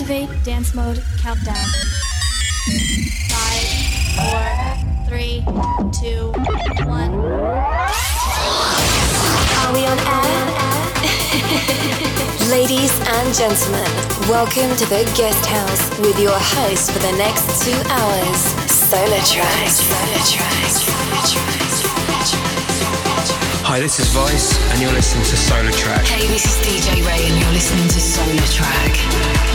Activate dance mode countdown. Five, four, three, two, one. Are we on air? Ladies and gentlemen, welcome to the guest house with your host for the next two hours, SolarTrak. SolarTrak. Hi, this is Vice, and you're listening to SolarTrak. Hey, this is DJ Ray, and you're listening to SolarTrak.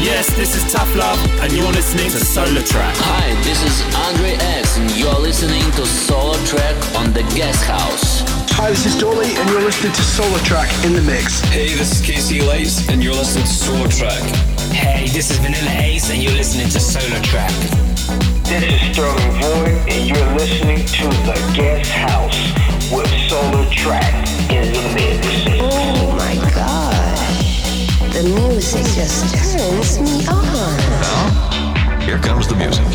Yes, this is Tough Love, and you're listening to SolarTrak. Hi, this is Andre X, and you're listening to SolarTrak on the Guest House. Hi, this is Dolly, and you're listening to SolarTrak in the mix. Hey, this is KC Lights, and you're listening to SolarTrak. Hey, this is Vanilla Ace, and you're listening to SolarTrak. This is Sterling Void, and you're listening to the Guest House with SolarTrak in the mix. Oh my gosh. The music just turns me on. Now, here comes the music.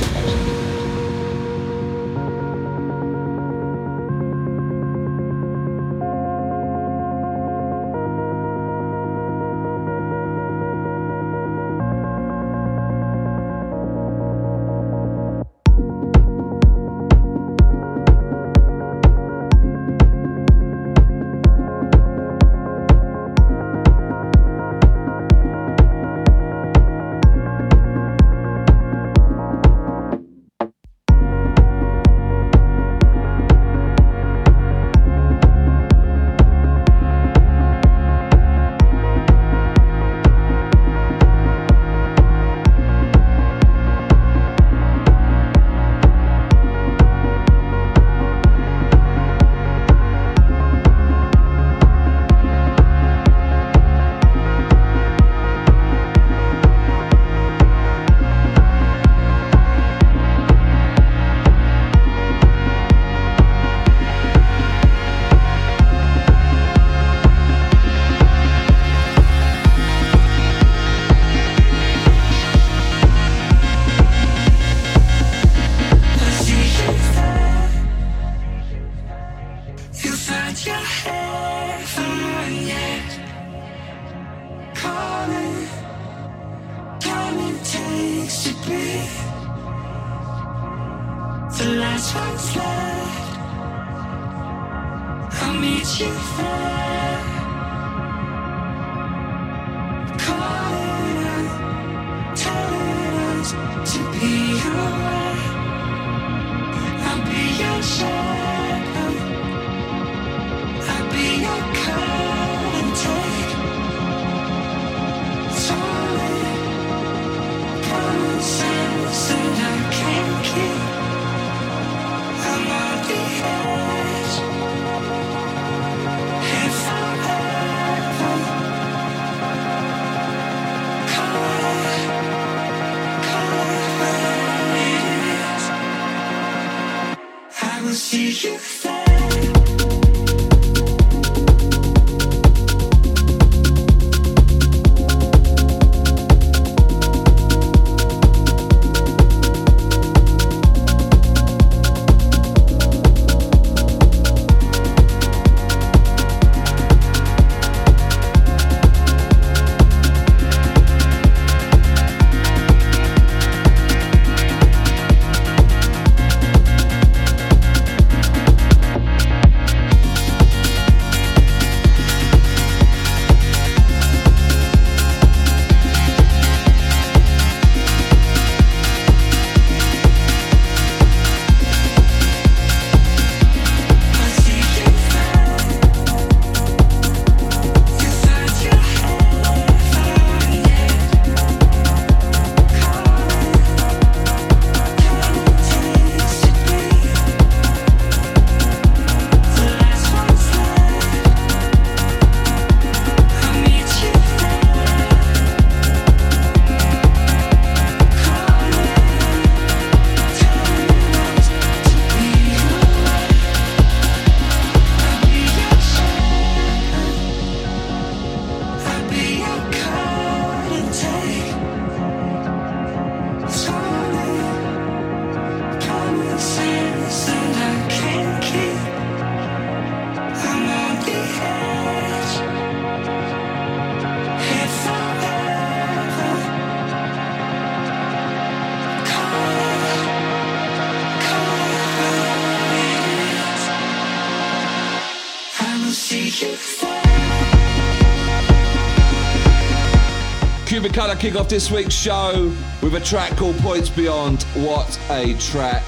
Kick off this week's show with a track called Points Beyond. What a track!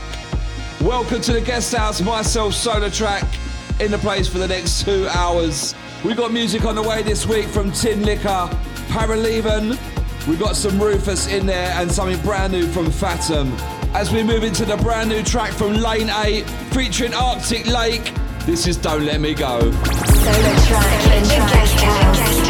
Welcome to the guest house, myself, SolarTrak, in the place for the next two hours. We got music on the way this week from Tinlicker, Paraleven. We got some Rufus in there and something brand new from Fatum. As we move into the brand new track from Lane 8 featuring Arctic Lake, this is Don't Let Me Go. SolarTrak in the guest house.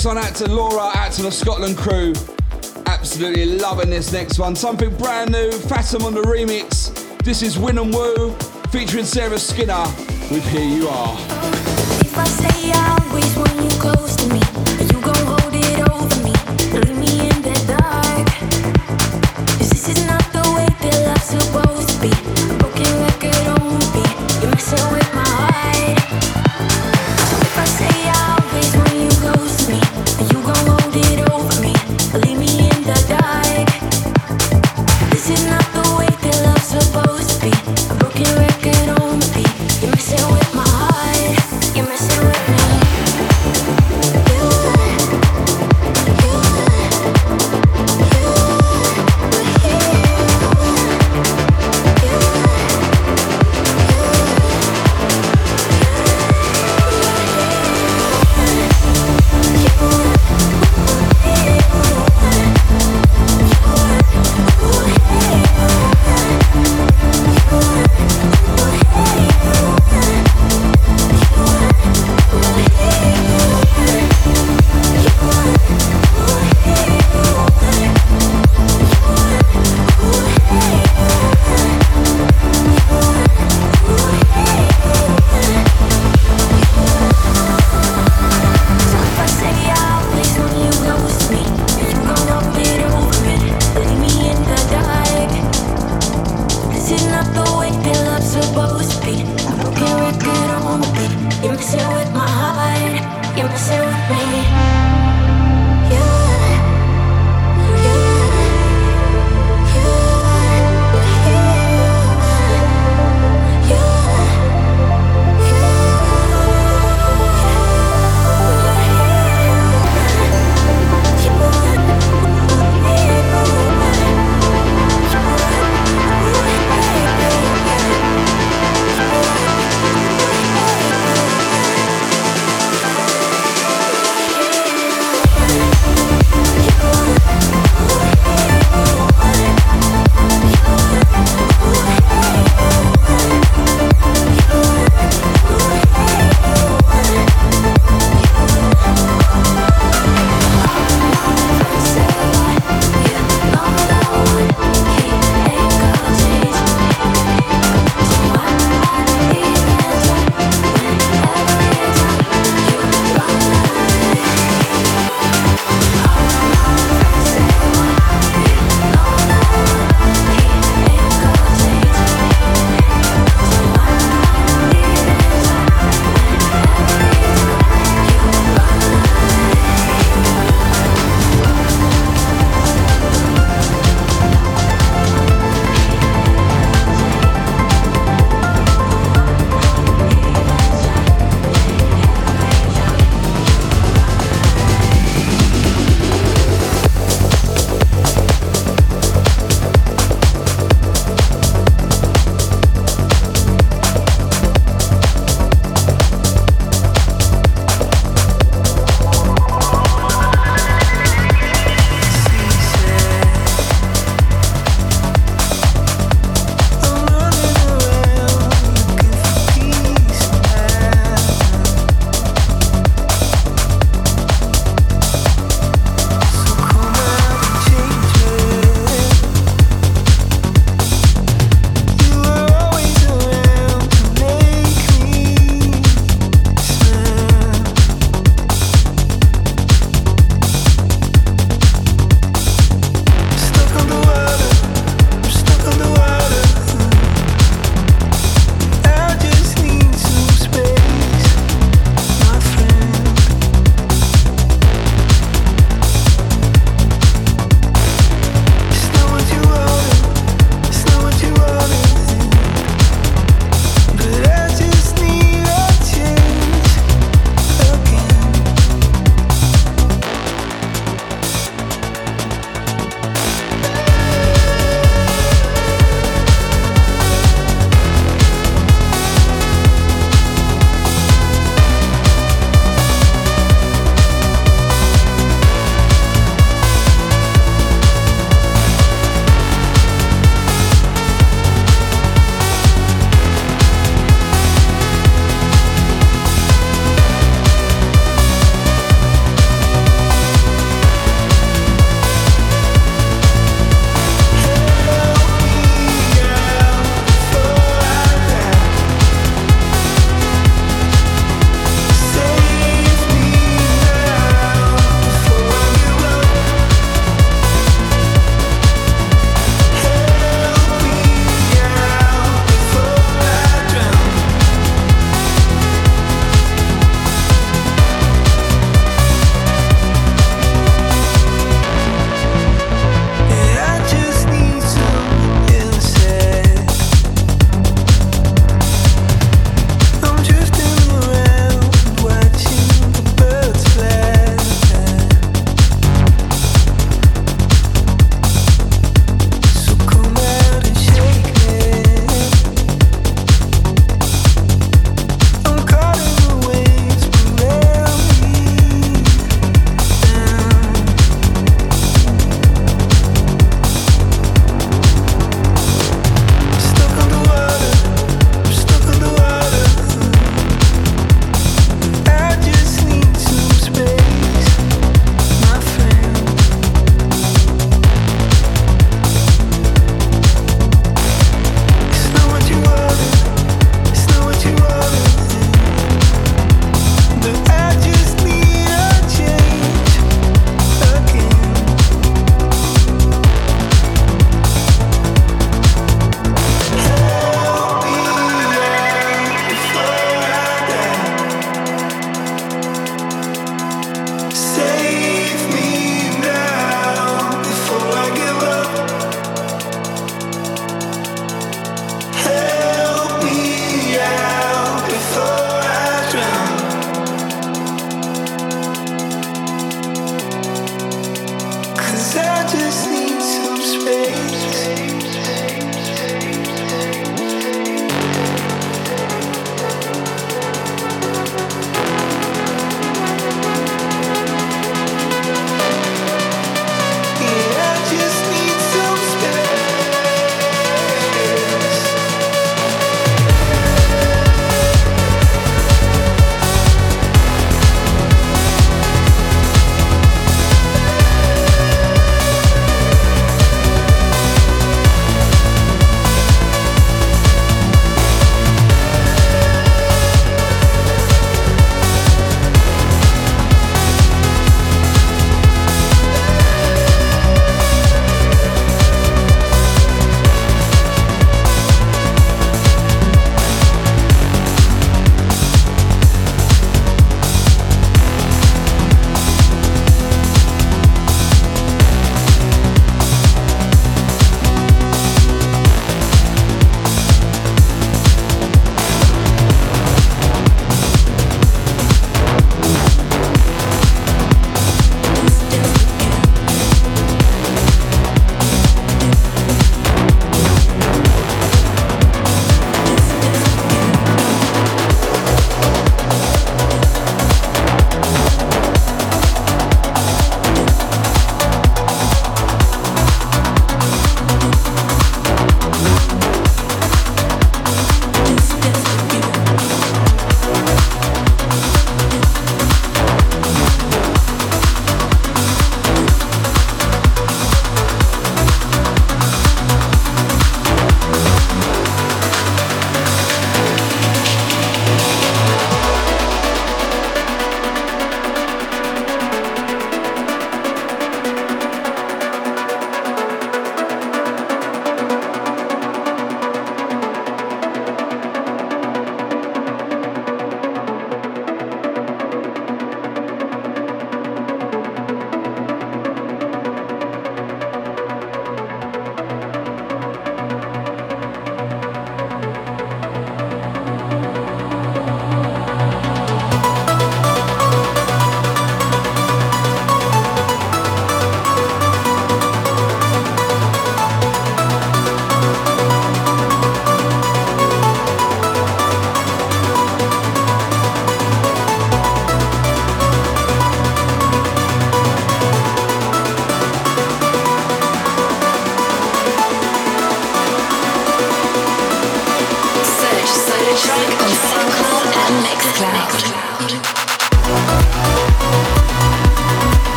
Next one out to Laura, out to the Scotland crew. Absolutely loving this next one. Something brand new, Fatum on the remix. This is Win and Woo featuring Sarah Skinner with Here You Are.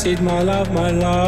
Seed, my love, my love,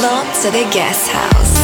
to the guest house.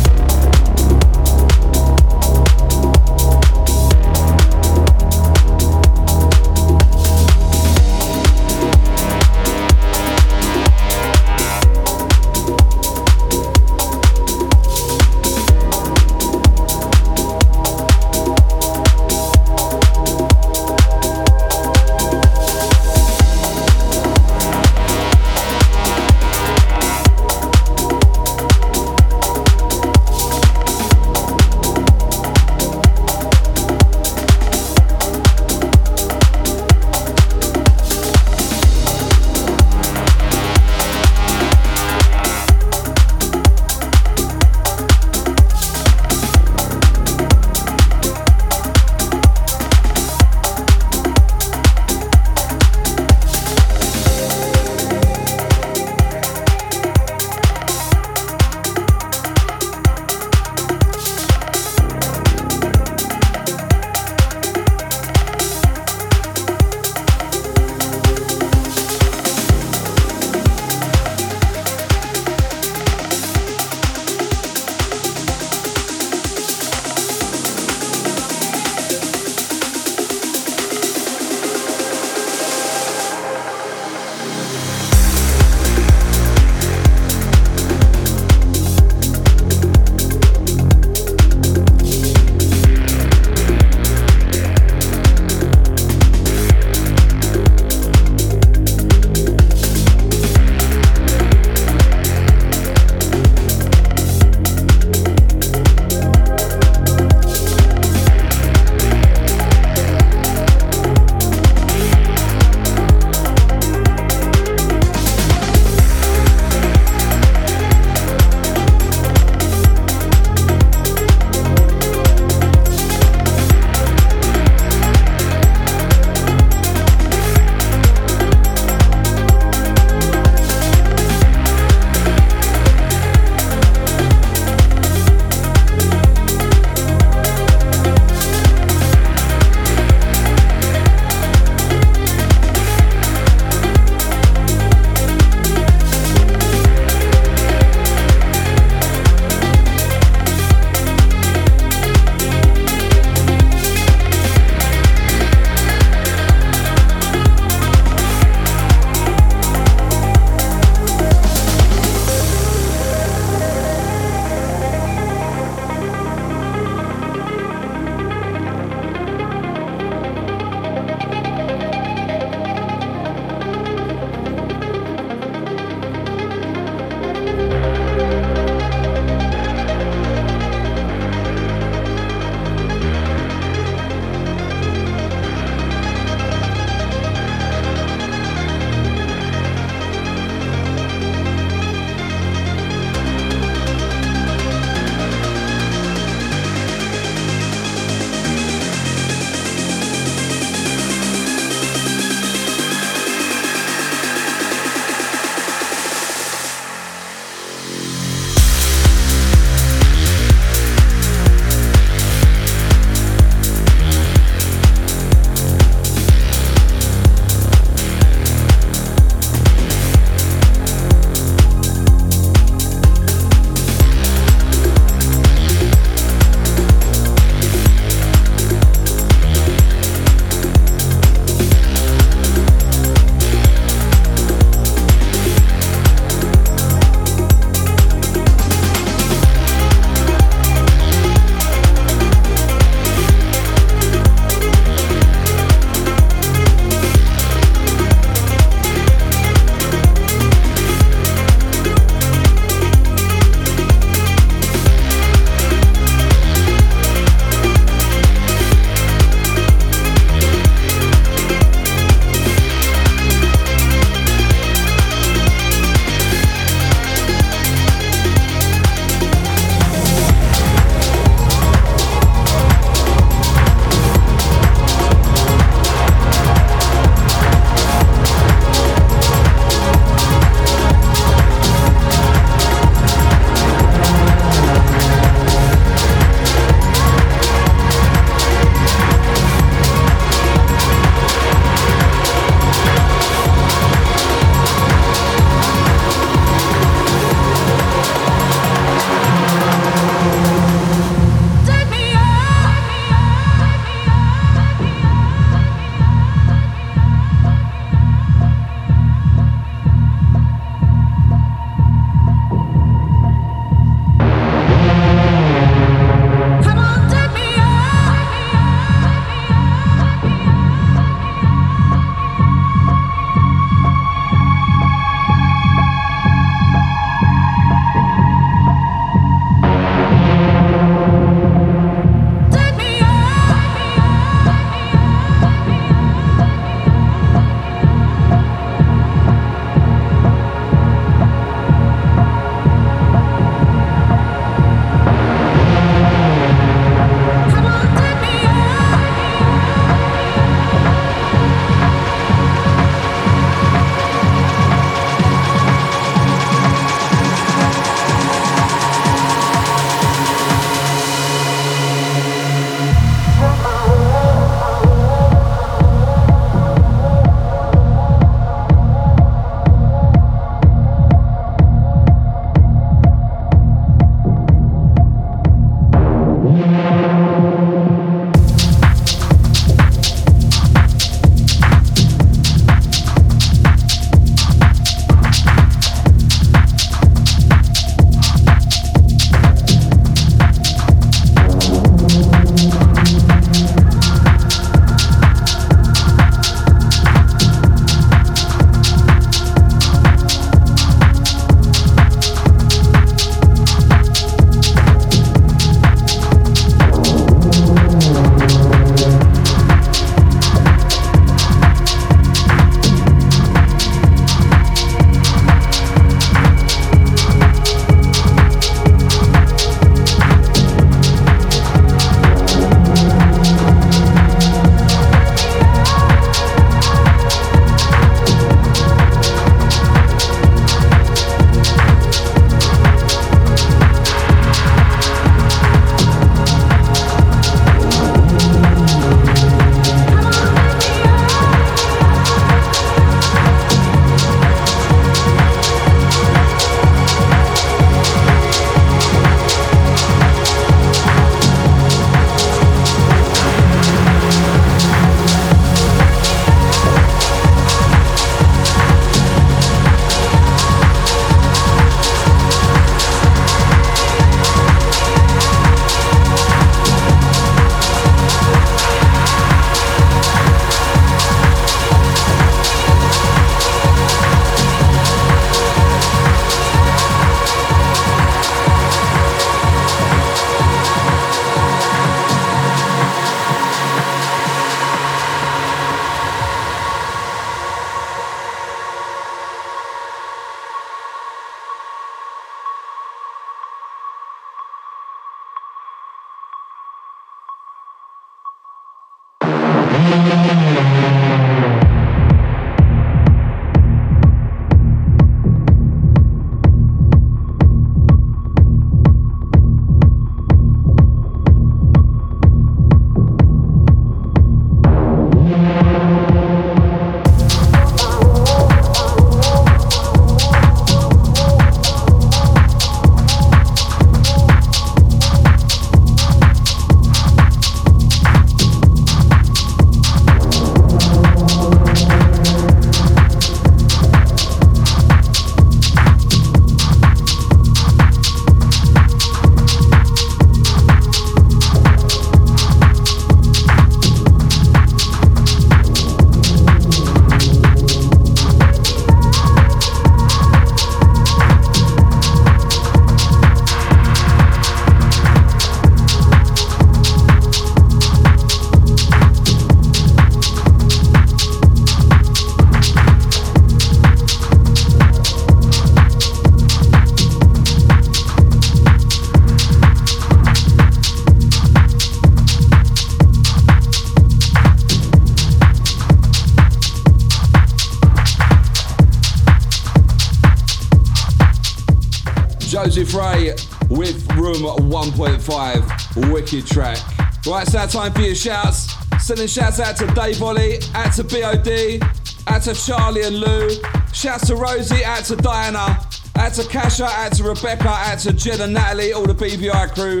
Wicked track. Right, it's now time for your shouts. Sending shouts out to Dave Ollie, out to BOD, out to Charlie and Lou. Shouts to Rosie, out to Diana, out to Kasha, out to Rebecca, out to Jen and Natalie, all the BVI crew.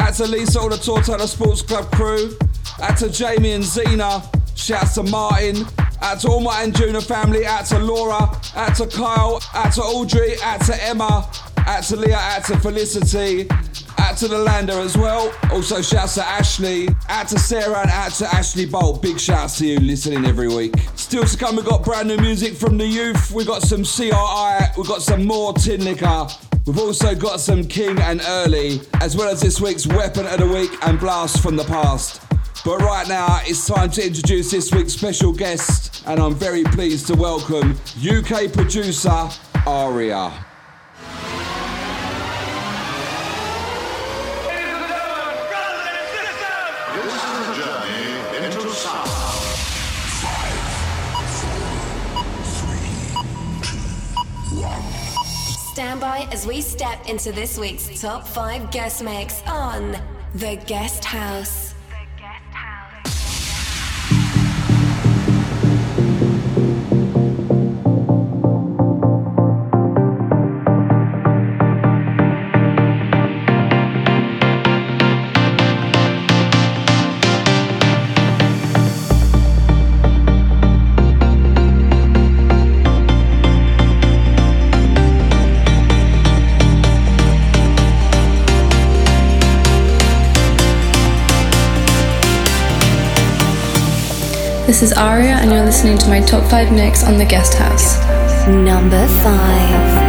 Out to Lisa, all the Tortola Sports Club crew. Out to Jamie and Zena. Shouts to Martin. Out to all my and Juna family. Out to Laura. Out to Kyle. Out to Audrey. Out to Emma. Out to Leah. Out to Felicity. To the lander as well. Also, shouts to Ashley. Out to Sarah and out to Ashley Bolt. Big shouts to you listening every week. Still to come, we've got brand new music from the youth. We've got some CRI. We've got some more Tinlicker. We've also got some King and Early, as well as this week's Weapon of the Week and Blast from the Past. But right now, it's time to introduce this week's special guest, and I'm very pleased to welcome UK producer Aria. Stand by as we step into this week's top five guest mix on The Guest House. This is Aria, and you're listening to my top 5 mix on The Guest House. Number 5.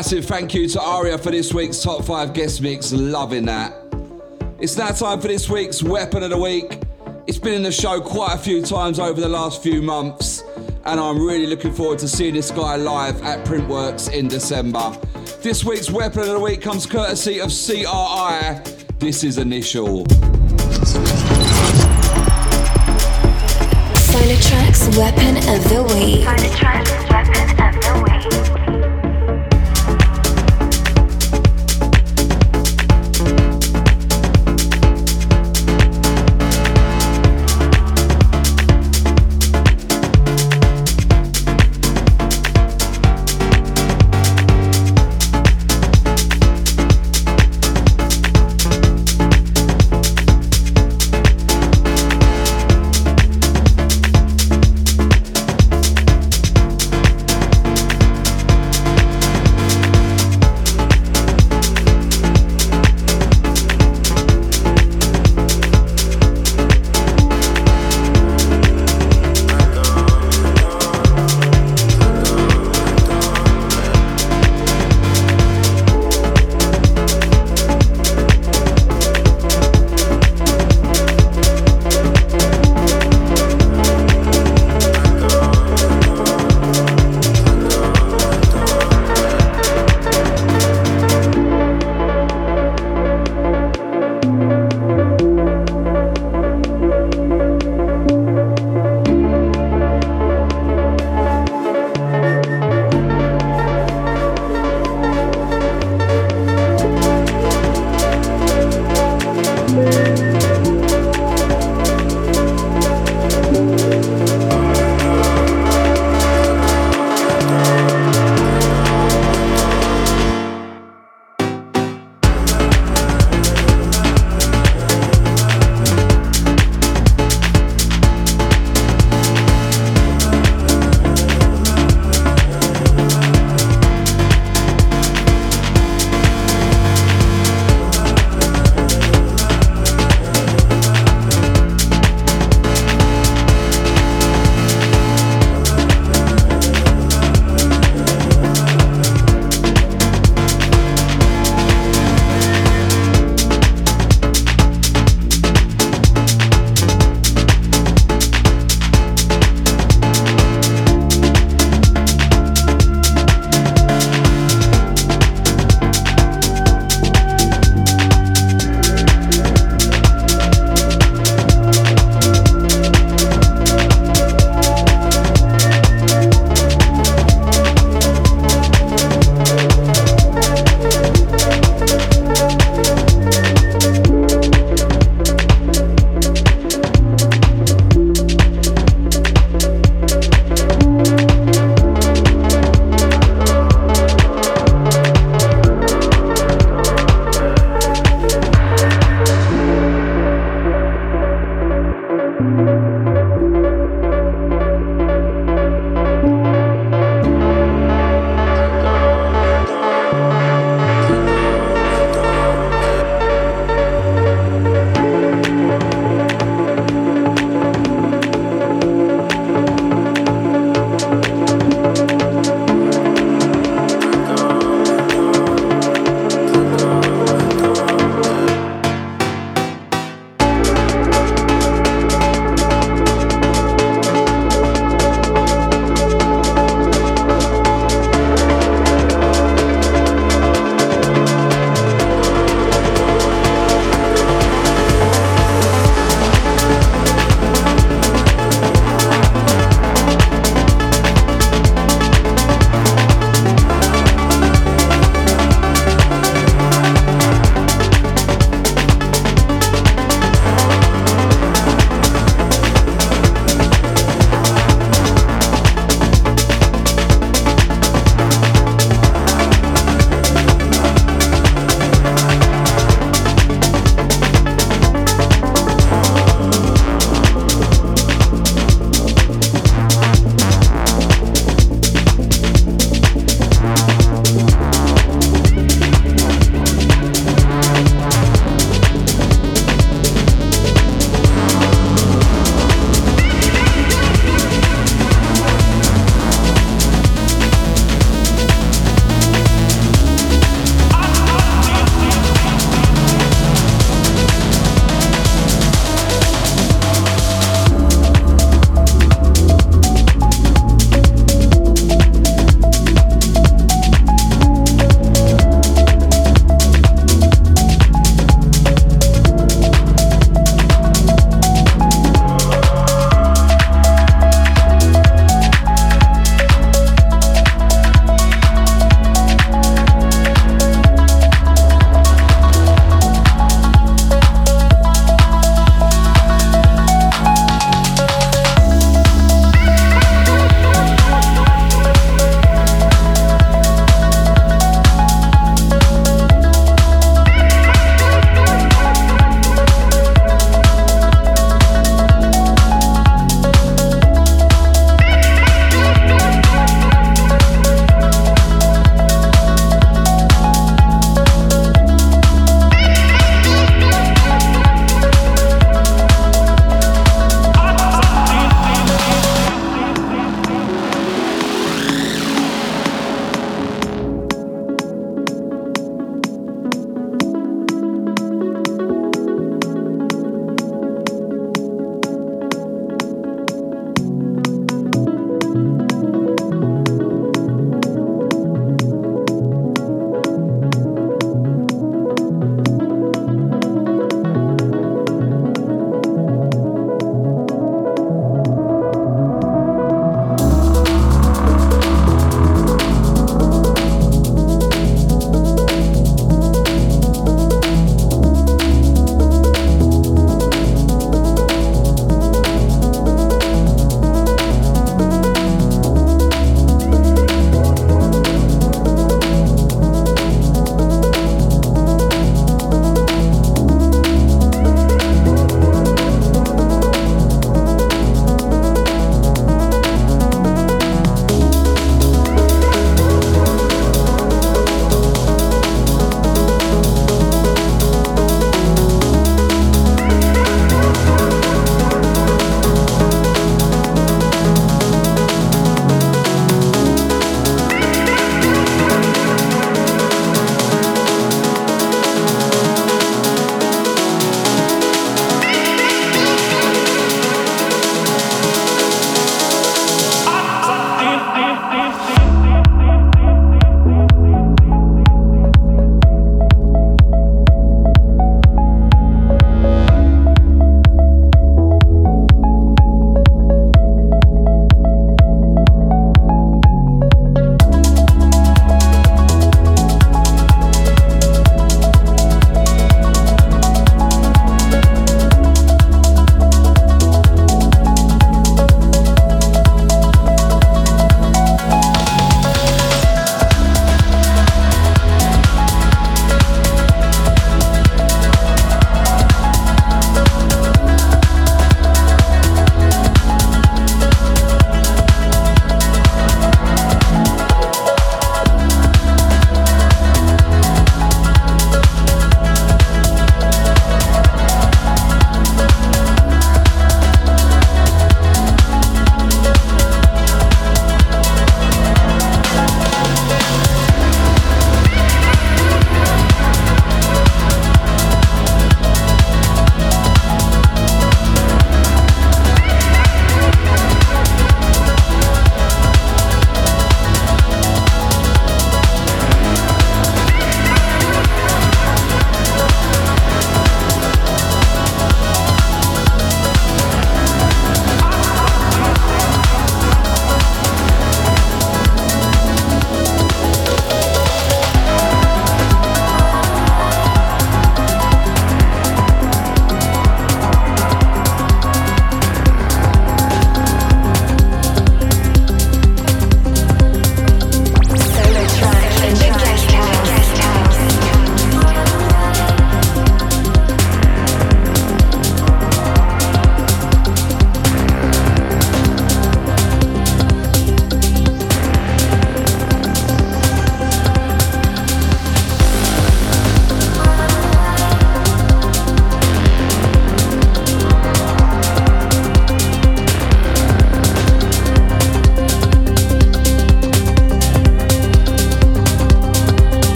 Massive thank you to Aria for this week's top five guest mix. Loving that. It's now time for this week's Weapon of the Week. It's been in the show quite a few times over the last few months, and I'm really looking forward to seeing this guy live at Printworks in December. This week's Weapon of the Week comes courtesy of CRI. This is Initial. SolarTrak's Weapon of the Week. SolarTrak's Weapon of the Week.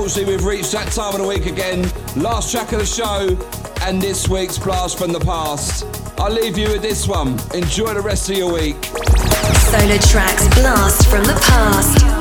Unfortunately, we've reached that time of the week again. Last track of the show and this week's blast from the past. I'll leave you with this one. Enjoy the rest of your week. SolarTrak's blast from the past.